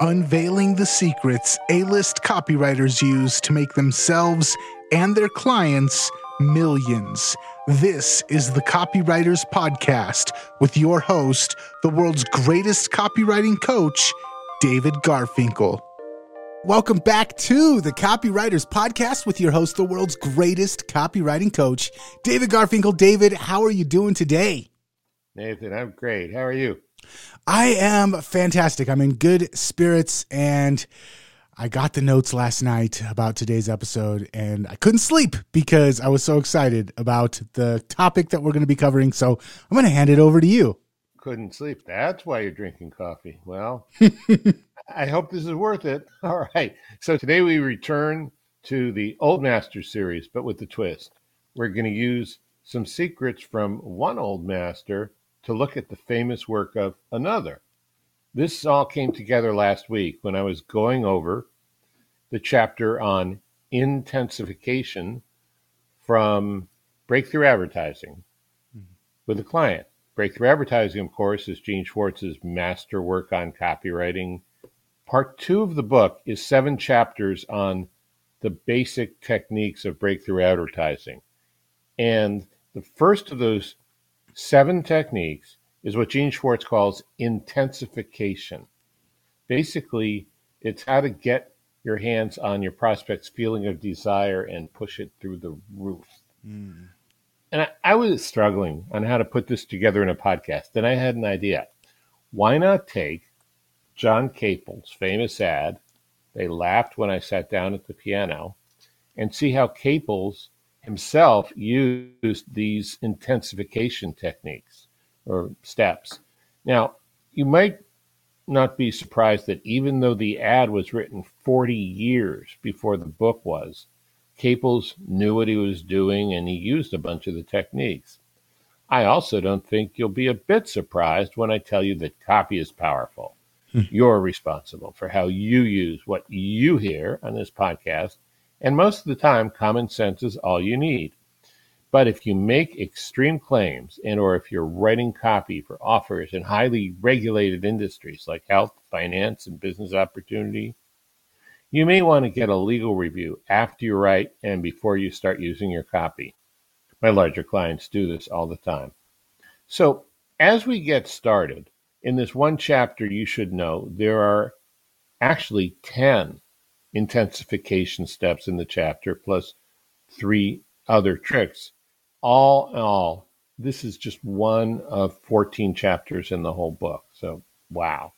unveiling the secrets A list copywriters use to make themselves and their clients millions. This is the Copywriters Podcast with your host, the world's greatest copywriting coach, David Garfinkel. Welcome back to the Copywriters Podcast with your host, the world's greatest copywriting coach, David Garfinkel. David, how are you doing today? Nathan, I'm great. How are you? I am fantastic. I'm in good spirits and I got the notes last night about today's episode and I couldn't sleep because I was so excited about the topic that we're going to be covering. So I'm going to hand it over to you. Couldn't sleep. That's why you're drinking coffee. Well, I hope this is worth it. All right. So today we return to the Old Master series, but with the twist. We're going to use some secrets from one old master to look at the famous work of another. This all came together last week when I was going over the chapter on intensification from breakthrough advertising mm-hmm. with a client. Breakthrough advertising, of course, is Gene Schwartz's master work on copywriting. Part two of the book is seven chapters on the basic techniques of breakthrough advertising. And the first of those Seven techniques is what Gene Schwartz calls intensification. Basically, it's how to get your hands on your prospect's feeling of desire and push it through the roof. Mm. And I, I was struggling on how to put this together in a podcast. Then I had an idea. Why not take John Caples' famous ad, They Laughed When I Sat Down at the Piano, and see how Caples himself used these intensification techniques or steps. Now, you might not be surprised that even though the ad was written 40 years before the book was, Caples knew what he was doing and he used a bunch of the techniques. I also don't think you'll be a bit surprised when I tell you that copy is powerful. Hmm. You're responsible for how you use what you hear on this podcast and most of the time, common sense is all you need. But if you make extreme claims and or if you're writing copy for offers in highly regulated industries like health, finance, and business opportunity, you may want to get a legal review after you write and before you start using your copy. My larger clients do this all the time. So, as we get started, in this one chapter, you should know there are actually 10 intensification steps in the chapter, plus three other tricks. All in all, this is just one of 14 chapters in the whole book. So, wow.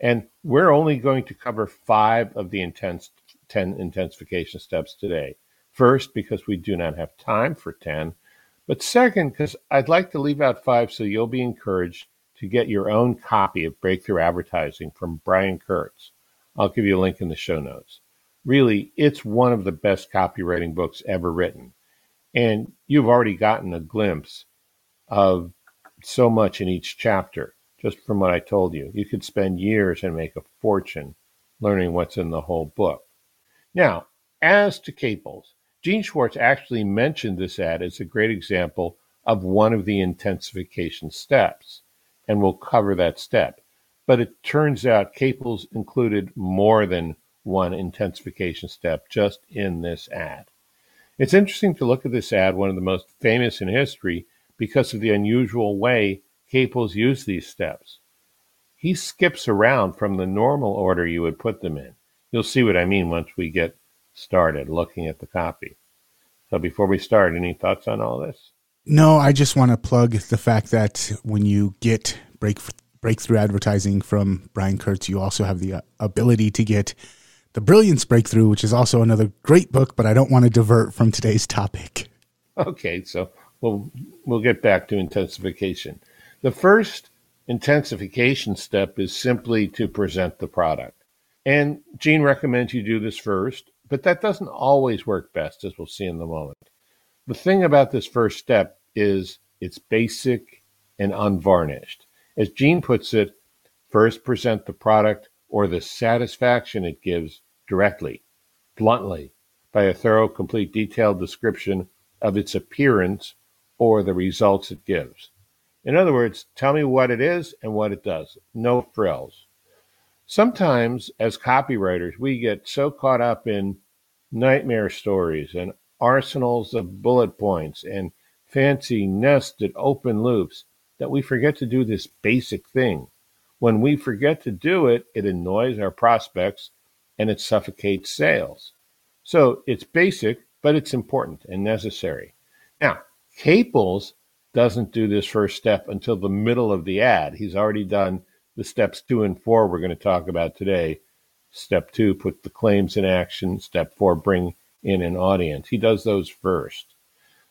And we're only going to cover five of the intense 10 intensification steps today. First, because we do not have time for 10. But second, because I'd like to leave out five so you'll be encouraged to get your own copy of Breakthrough Advertising from Brian Kurtz. I'll give you a link in the show notes really, it's one of the best copywriting books ever written. And you've already gotten a glimpse of so much in each chapter, just from what I told you. You could spend years and make a fortune learning what's in the whole book. Now, as to Caples, Gene Schwartz actually mentioned this ad as a great example of one of the intensification steps, and we'll cover that step. But it turns out Caples included more than one intensification step just in this ad. It's interesting to look at this ad, one of the most famous in history, because of the unusual way Caples used these steps. He skips around from the normal order you would put them in. You'll see what I mean once we get started looking at the copy. So before we start, any thoughts on all this? No, I just want to plug the fact that when you get break, breakthrough advertising from Brian Kurtz, you also have the uh, ability to get the Brilliance Breakthrough, which is also another great book, but I don't want to divert from today's topic. Okay, so we'll we'll get back to intensification. The first intensification step is simply to present the product. And Gene recommends you do this first, but that doesn't always work best, as we'll see in the moment. The thing about this first step is it's basic and unvarnished. As Gene puts it, first present the product or the satisfaction it gives directly, bluntly, by a thorough, complete, detailed description of its appearance or the results it gives. In other words, tell me what it is and what it does. No frills. Sometimes, as copywriters, we get so caught up in nightmare stories and arsenals of bullet points and fancy nested open loops that we forget to do this basic thing. When we forget to do it, it annoys our prospects and it suffocates sales. So it's basic, but it's important and necessary. Now, Caples doesn't do this first step until the middle of the ad. He's already done the steps two and four we're going to talk about today. Step two, put the claims in action. Step four, bring in an audience. He does those first.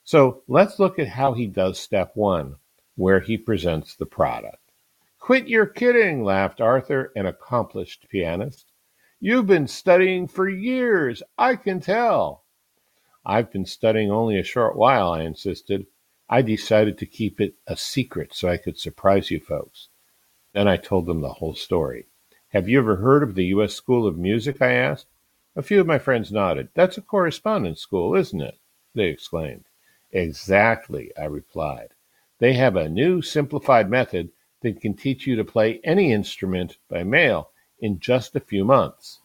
So let's look at how he does step one, where he presents the product. Quit your kidding, laughed Arthur, an accomplished pianist. You've been studying for years, I can tell. I've been studying only a short while, I insisted. I decided to keep it a secret so I could surprise you folks. Then I told them the whole story. Have you ever heard of the U.S. School of Music? I asked. A few of my friends nodded. That's a correspondence school, isn't it? They exclaimed. Exactly, I replied. They have a new simplified method that can teach you to play any instrument by mail in just a few months.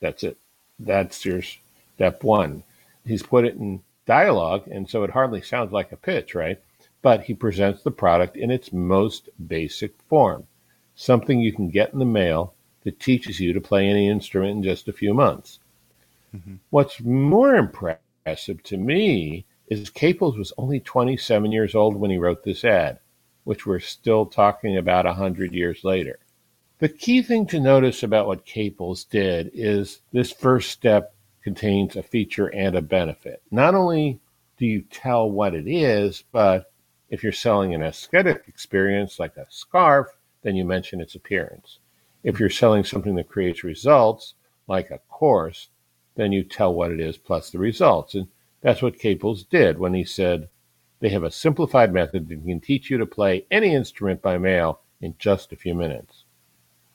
That's it. That's your step one he's put it in dialogue, and so it hardly sounds like a pitch, right? But he presents the product in its most basic form, something you can get in the mail that teaches you to play any instrument in just a few months. Mm-hmm. What's more impressive to me is Caples was only 27 years old when he wrote this ad, which we're still talking about 100 years later. The key thing to notice about what Caples did is this first step contains a feature and a benefit. Not only do you tell what it is, but if you're selling an aesthetic experience like a scarf, then you mention its appearance. If you're selling something that creates results, like a course, then you tell what it is plus the results. And that's what Caples did when he said they have a simplified method that can teach you to play any instrument by mail in just a few minutes.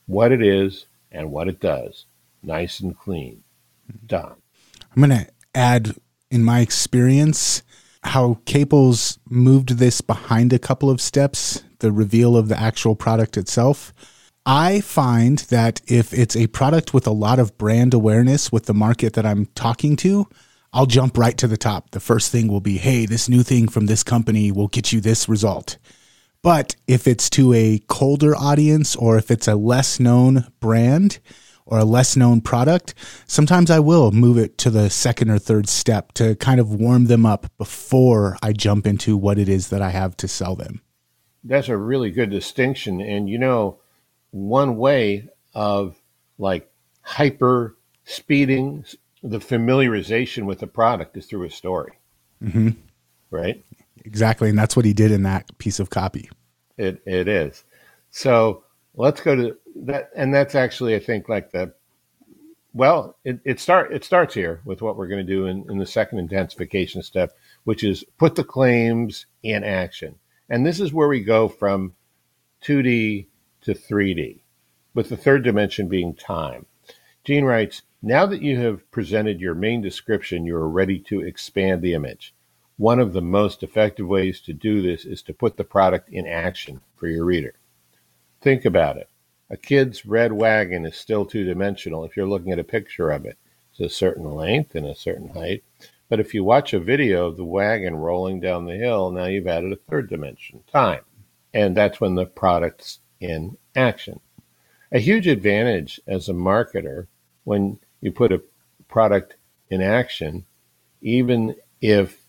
What it is and what it does, nice and clean. Mm-hmm. Done. I'm going to add, in my experience, how Caples moved this behind a couple of steps, the reveal of the actual product itself. I find that if it's a product with a lot of brand awareness with the market that I'm talking to, I'll jump right to the top. The first thing will be, hey, this new thing from this company will get you this result. But if it's to a colder audience or if it's a less known brand, or a less known product, sometimes I will move it to the second or third step to kind of warm them up before I jump into what it is that I have to sell them. That's a really good distinction. And you know, one way of like hyper speeding the familiarization with the product is through a story. Mm-hmm. Right? Exactly. And that's what he did in that piece of copy. It, it is. So let's go to that, and that's actually, I think, like the well, it, it start it starts here with what we're going to do in, in the second intensification step, which is put the claims in action, and this is where we go from 2D to 3D, with the third dimension being time. Gene writes, now that you have presented your main description, you are ready to expand the image. One of the most effective ways to do this is to put the product in action for your reader. Think about it. A kid's red wagon is still two dimensional if you're looking at a picture of it. It's a certain length and a certain height. But if you watch a video of the wagon rolling down the hill, now you've added a third dimension, time. And that's when the product's in action. A huge advantage as a marketer when you put a product in action, even if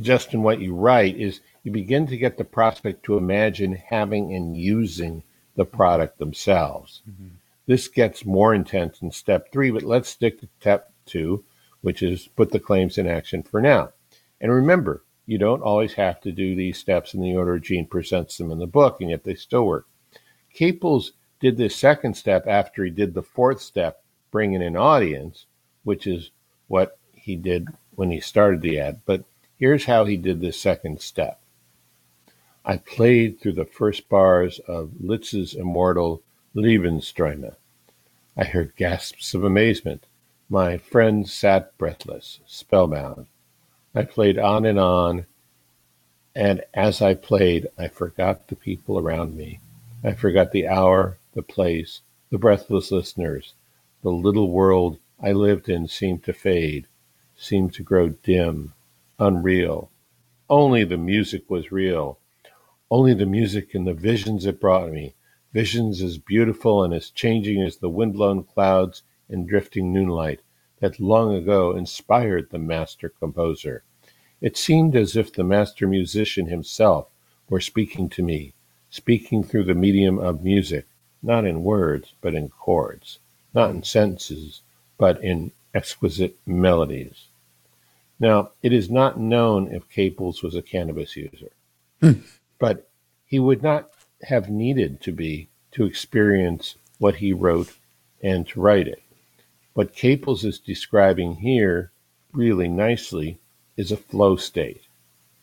just in what you write, is you begin to get the prospect to imagine having and using the product themselves. Mm-hmm. This gets more intense in step three, but let's stick to step two, which is put the claims in action for now. And remember, you don't always have to do these steps in the order Gene presents them in the book, and yet they still work. Caples did this second step after he did the fourth step, bringing an audience, which is what he did when he started the ad. But here's how he did this second step. I played through the first bars of Liszt's immortal Liebesträume. I heard gasps of amazement. My friend sat breathless, spellbound. I played on and on, and as I played, I forgot the people around me. I forgot the hour, the place, the breathless listeners. The little world I lived in seemed to fade, seemed to grow dim, unreal. Only the music was real. Only the music and the visions it brought me, visions as beautiful and as changing as the wind-blown clouds and drifting moonlight that long ago inspired the master composer. It seemed as if the master musician himself were speaking to me, speaking through the medium of music, not in words, but in chords, not in sentences, but in exquisite melodies. Now, it is not known if Caples was a cannabis user, hmm. but he would not have needed to be to experience what he wrote and to write it. What Caples is describing here really nicely is a flow state,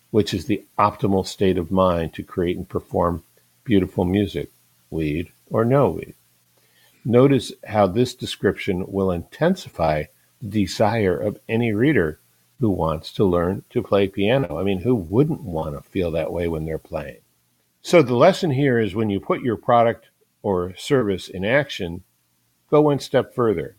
which is the optimal state of mind to create and perform beautiful music, weed or no weed. Notice how this description will intensify the desire of any reader who wants to learn to play piano. I mean, who wouldn't want to feel that way when they're playing? So the lesson here is when you put your product or service in action, go one step further.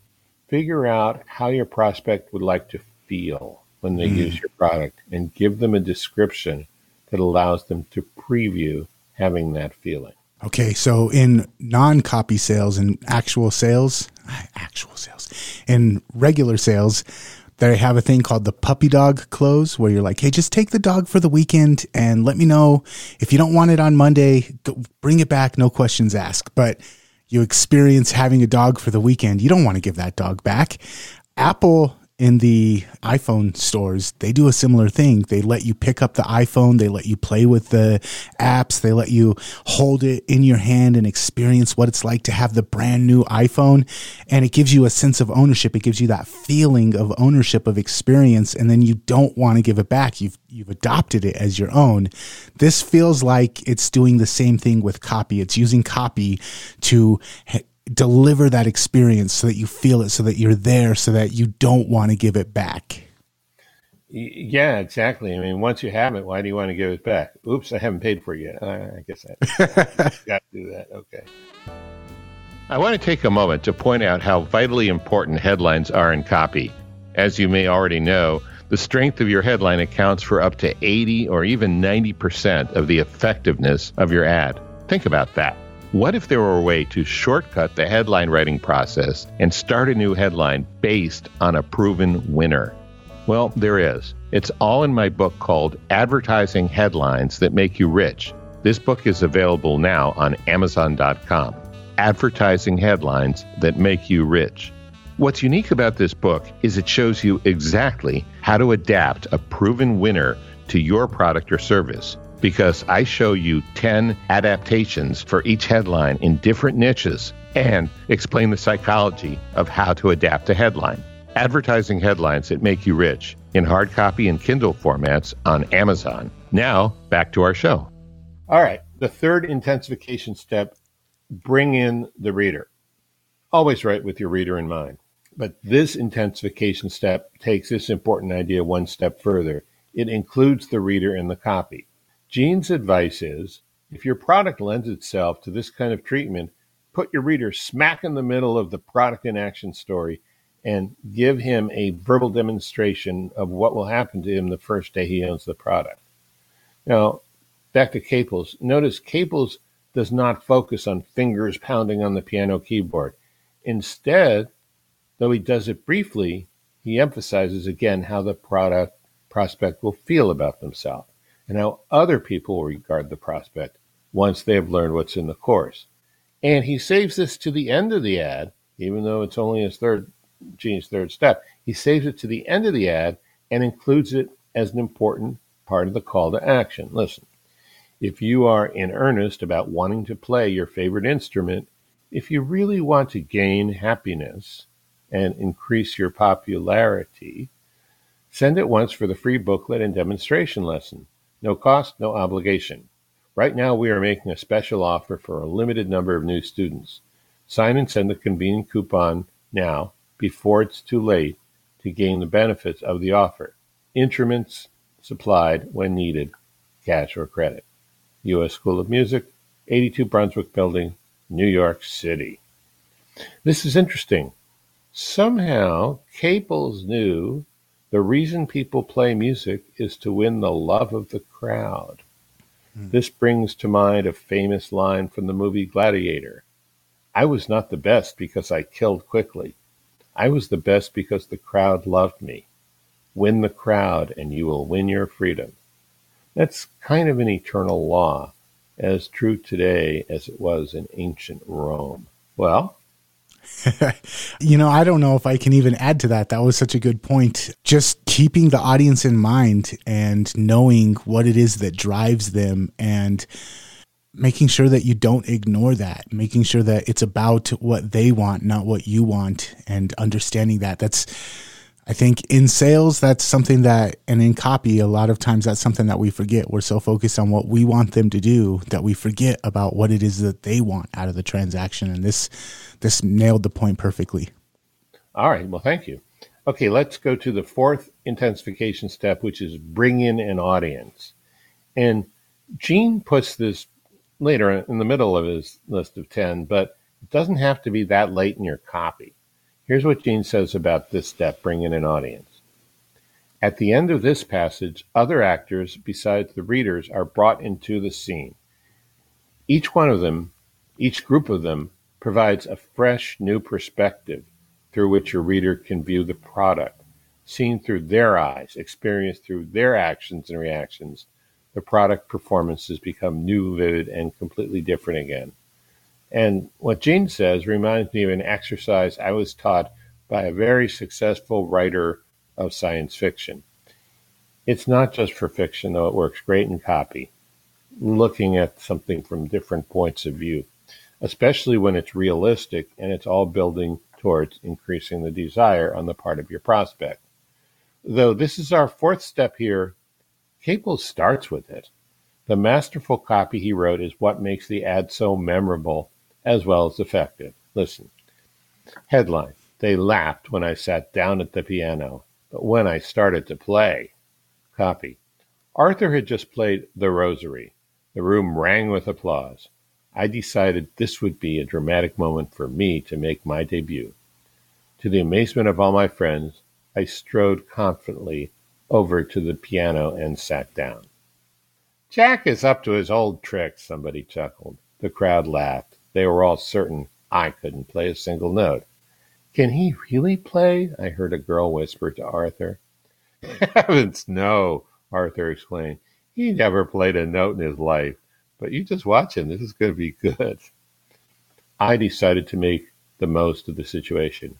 Figure out how your prospect would like to feel when they mm. use your product and give them a description that allows them to preview having that feeling. Okay, so in non-copy sales and actual sales, actual sales, in regular sales, they have a thing called the puppy dog close where you're like, hey, just take the dog for the weekend and let me know if you don't want it on Monday, bring it back, no questions asked. But you experience having a dog for the weekend, you don't want to give that dog back. Apple in the iPhone stores, they do a similar thing. They let you pick up the iPhone, they let you play with the apps, they let you hold it in your hand and experience what it's like to have the brand new iPhone. And it gives you a sense of ownership. It gives you that feeling of ownership of experience. And then you don't want to give it back. You've, you've adopted it as your own. This feels like it's doing the same thing with copy. It's using copy to deliver that experience so that you feel it, so that you're there, so that you don't want to give it back. Yeah, exactly. I mean, once you have it, why do you want to give it back? Oops, I haven't paid for it yet. I guess I got to do that. Okay. I want to take a moment to point out how vitally important headlines are in copy. As you may already know, the strength of your headline accounts for up to 80 or even 90% of the effectiveness of your ad. Think about that. What if there were a way to shortcut the headline writing process and start a new headline based on a proven winner? Well, there is. It's all in my book called Advertising Headlines That Make You Rich. This book is available now on Amazon.com. Advertising Headlines That Make You Rich. What's unique about this book is it shows you exactly how to adapt a proven winner to your product or service because I show you 10 adaptations for each headline in different niches and explain the psychology of how to adapt a headline. Advertising headlines that make you rich in hard copy and Kindle formats on Amazon. Now, back to our show. All right. The third intensification step bring in the reader. Always write with your reader in mind. But this intensification step takes this important idea one step further. It includes the reader in the copy. Gene's advice is if your product lends itself to this kind of treatment, put your reader smack in the middle of the product in action story and give him a verbal demonstration of what will happen to him the first day he owns the product. Now, back to Caples. Notice Caples does not focus on fingers pounding on the piano keyboard. Instead, though he does it briefly, he emphasizes again how the product prospect will feel about themselves and how other people will regard the prospect once they have learned what's in the course. And he saves this to the end of the ad, even though it's only his third Gene's third step. He saves it to the end of the ad and includes it as an important part of the call to action. Listen, if you are in earnest about wanting to play your favorite instrument, if you really want to gain happiness and increase your popularity, send it once for the free booklet and demonstration lesson. No cost, no obligation. Right now, we are making a special offer for a limited number of new students. Sign and send the convenient coupon now before it's too late to gain the benefits of the offer. Instruments supplied when needed, cash or credit. U.S. School of Music, 82 Brunswick Building, New York City. This is interesting. Somehow, Caples knew the reason people play music is to win the love of the crowd. Mm. This brings to mind a famous line from the movie Gladiator I was not the best because I killed quickly. I was the best because the crowd loved me. Win the crowd and you will win your freedom. That's kind of an eternal law, as true today as it was in ancient Rome. Well, you know, I don't know if I can even add to that. That was such a good point. Just keeping the audience in mind and knowing what it is that drives them and making sure that you don't ignore that, making sure that it's about what they want, not what you want, and understanding that. That's I think in sales, that's something that, and in copy, a lot of times that's something that we forget. We're so focused on what we want them to do that we forget about what it is that they want out of the transaction. And this, this nailed the point perfectly. All right. Well, thank you. Okay. Let's go to the fourth intensification step, which is bring in an audience. And Gene puts this later in the middle of his list of 10, but it doesn't have to be that late in your copy. Here's what Gene says about this step bring in an audience. At the end of this passage, other actors besides the readers are brought into the scene. Each one of them, each group of them, provides a fresh new perspective through which a reader can view the product, seen through their eyes, experienced through their actions and reactions. The product performances become new, vivid, and completely different again. And what Gene says reminds me of an exercise I was taught by a very successful writer of science fiction. It's not just for fiction, though it works great in copy, looking at something from different points of view, especially when it's realistic and it's all building towards increasing the desire on the part of your prospect. Though this is our fourth step here, Caples starts with it. The masterful copy he wrote is what makes the ad so memorable as well as effective. Listen. Headline They laughed when I sat down at the piano, but when I started to play. Copy Arthur had just played The Rosary. The room rang with applause. I decided this would be a dramatic moment for me to make my debut. To the amazement of all my friends, I strode confidently over to the piano and sat down. Jack is up to his old tricks, somebody chuckled. The crowd laughed. They were all certain I couldn't play a single note. Can he really play? I heard a girl whisper to Arthur. Heavens, no, Arthur exclaimed. He never played a note in his life. But you just watch him. This is going to be good. I decided to make the most of the situation.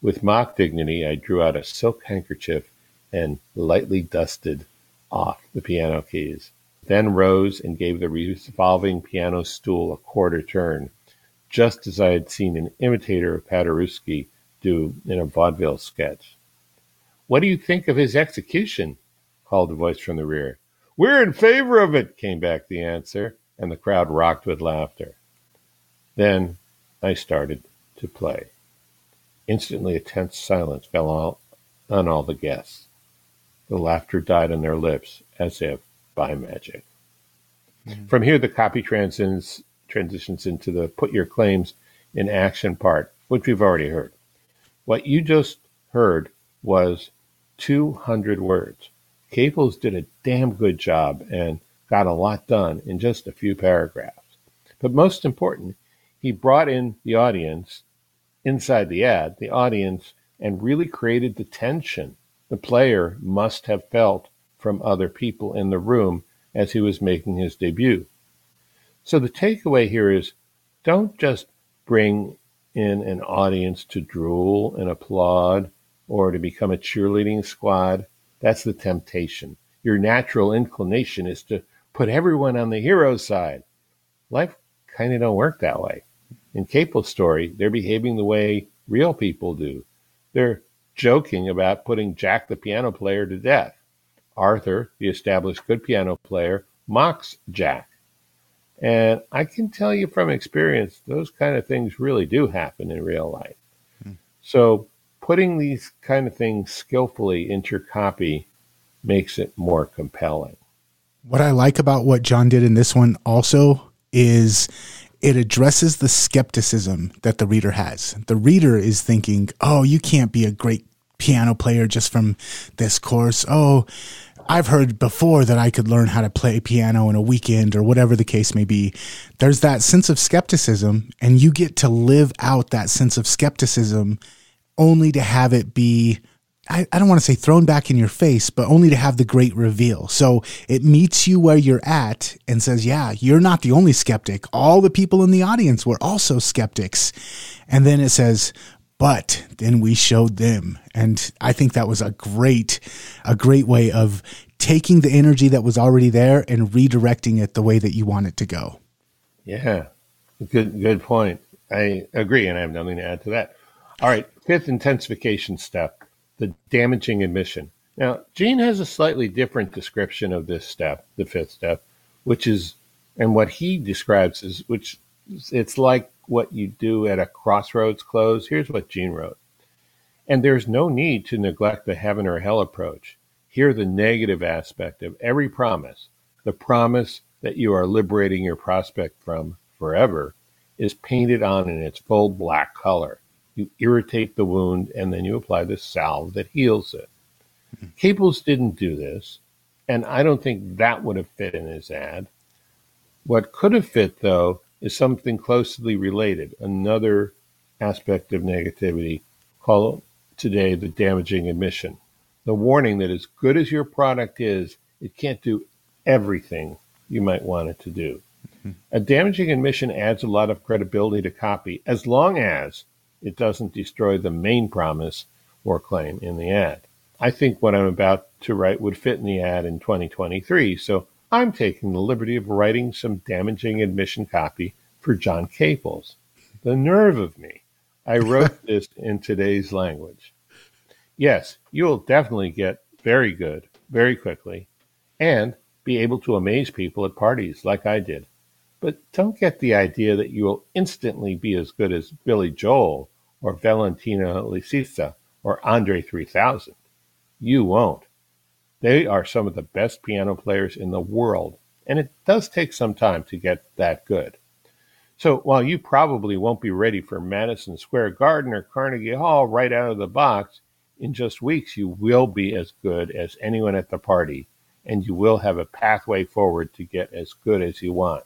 With mock dignity, I drew out a silk handkerchief and lightly dusted off the piano keys then rose and gave the revolving piano stool a quarter turn, just as I had seen an imitator of Paderewski do in a vaudeville sketch. What do you think of his execution? called a voice from the rear. We're in favor of it, came back the answer, and the crowd rocked with laughter. Then I started to play. Instantly, a tense silence fell on all the guests. The laughter died on their lips as if by magic. Mm-hmm. From here, the copy transitions, transitions into the put your claims in action part, which we've already heard. What you just heard was 200 words. Caples did a damn good job and got a lot done in just a few paragraphs. But most important, he brought in the audience inside the ad, the audience, and really created the tension the player must have felt from other people in the room as he was making his debut. So the takeaway here is don't just bring in an audience to drool and applaud or to become a cheerleading squad. That's the temptation. Your natural inclination is to put everyone on the hero's side. Life kind of don't work that way. In Caples' story, they're behaving the way real people do. They're joking about putting Jack the piano player to death. Arthur, the established good piano player, mocks Jack. And I can tell you from experience, those kind of things really do happen in real life. Hmm. So putting these kind of things skillfully into your copy makes it more compelling. What I like about what John did in this one also is it addresses the skepticism that the reader has. The reader is thinking, oh, you can't be a great piano player just from this course. Oh, I've heard before that I could learn how to play piano in a weekend or whatever the case may be. There's that sense of skepticism, and you get to live out that sense of skepticism only to have it be I, I don't want to say thrown back in your face, but only to have the great reveal. So it meets you where you're at and says, yeah, you're not the only skeptic. All the people in the audience were also skeptics. And then it says, but then we showed them. And I think that was a great, a great way of taking the energy that was already there and redirecting it the way that you want it to go. Yeah. Good, good point. I agree. And I have nothing to add to that. All right. Fifth intensification step the damaging admission. Now, Gene has a slightly different description of this step, the fifth step, which is, and what he describes is, which it's like what you do at a crossroads close. Here's what Gene wrote. And there's no need to neglect the heaven or hell approach. Hear the negative aspect of every promise, the promise that you are liberating your prospect from forever, is painted on in its full black color you irritate the wound, and then you apply the salve that heals it. Mm-hmm. Caples didn't do this, and I don't think that would have fit in his ad. What could have fit, though, is something closely related, another aspect of negativity called today the damaging admission. The warning that as good as your product is, it can't do everything you might want it to do. Mm-hmm. A damaging admission adds a lot of credibility to copy as long as it doesn't destroy the main promise or claim in the ad. I think what I'm about to write would fit in the ad in 2023, so I'm taking the liberty of writing some damaging admission copy for John Caples. The nerve of me. I wrote this in today's language. Yes, you will definitely get very good very quickly and be able to amaze people at parties like I did. But don't get the idea that you will instantly be as good as Billy Joel or Valentina Lisitsa or Andre 3000. You won't. They are some of the best piano players in the world, and it does take some time to get that good. So while you probably won't be ready for Madison Square Garden or Carnegie Hall right out of the box, in just weeks you will be as good as anyone at the party, and you will have a pathway forward to get as good as you want.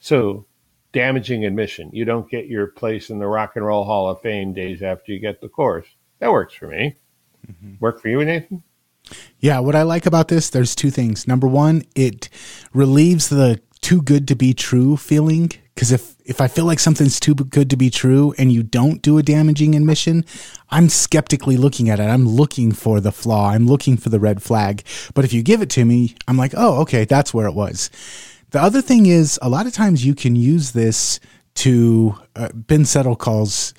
So damaging admission. You don't get your place in the Rock and Roll Hall of Fame days after you get the course. That works for me. Mm-hmm. Work for you, Nathan? Yeah, what I like about this, there's two things. Number one, it relieves the too good to be true feeling. Because if, if I feel like something's too good to be true and you don't do a damaging admission, I'm skeptically looking at it. I'm looking for the flaw. I'm looking for the red flag. But if you give it to me, I'm like, oh, okay, that's where it was. The other thing is, a lot of times you can use this to, uh, Ben Settle calls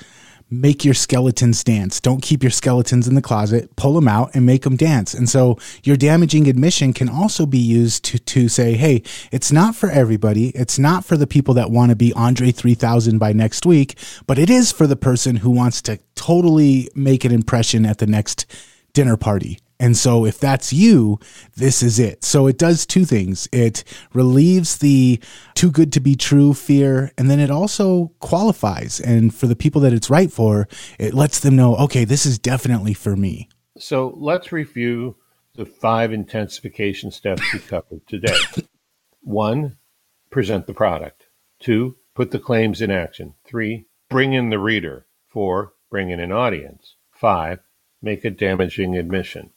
make your skeletons dance. Don't keep your skeletons in the closet, pull them out and make them dance. And so your damaging admission can also be used to, to say, Hey, it's not for everybody. It's not for the people that want to be Andre 3000 by next week, but it is for the person who wants to totally make an impression at the next dinner party. And so if that's you, this is it. So it does two things. It relieves the too good to be true fear. And then it also qualifies. And for the people that it's right for, it lets them know, okay, this is definitely for me. So let's review the five intensification steps we covered today. One, present the product. Two, put the claims in action. Three, bring in the reader. Four, bring in an audience. Five, make a damaging admission.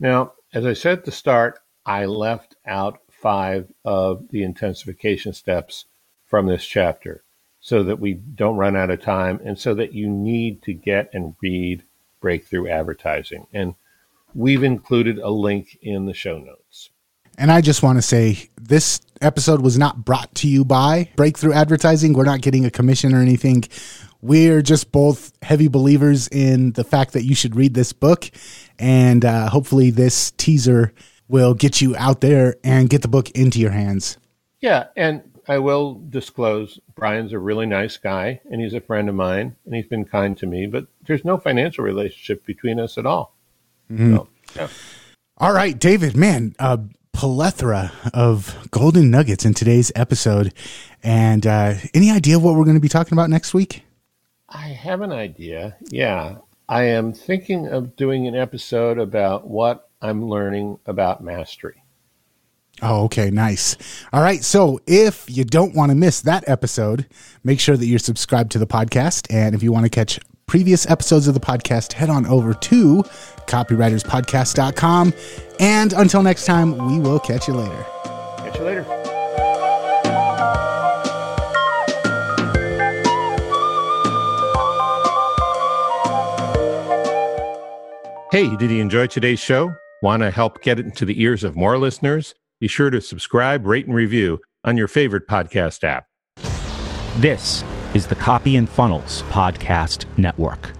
Now, as I said at the start, I left out five of the intensification steps from this chapter so that we don't run out of time and so that you need to get and read breakthrough advertising. And we've included a link in the show notes. And I just want to say this episode was not brought to you by Breakthrough Advertising. We're not getting a commission or anything. We're just both heavy believers in the fact that you should read this book. And uh, hopefully, this teaser will get you out there and get the book into your hands. Yeah. And I will disclose Brian's a really nice guy and he's a friend of mine and he's been kind to me, but there's no financial relationship between us at all. Mm-hmm. So, yeah. All right, David, man, a plethora of golden nuggets in today's episode. And uh, any idea what we're going to be talking about next week? I have an idea. Yeah. I am thinking of doing an episode about what I'm learning about mastery. Oh, okay, nice. All right, so if you don't want to miss that episode, make sure that you're subscribed to the podcast. And if you want to catch previous episodes of the podcast, head on over to copywriterspodcast.com. And until next time, we will catch you later. Catch you later. Hey, did you enjoy today's show? Want to help get it into the ears of more listeners? Be sure to subscribe, rate, and review on your favorite podcast app. This is the Copy and Funnels Podcast Network.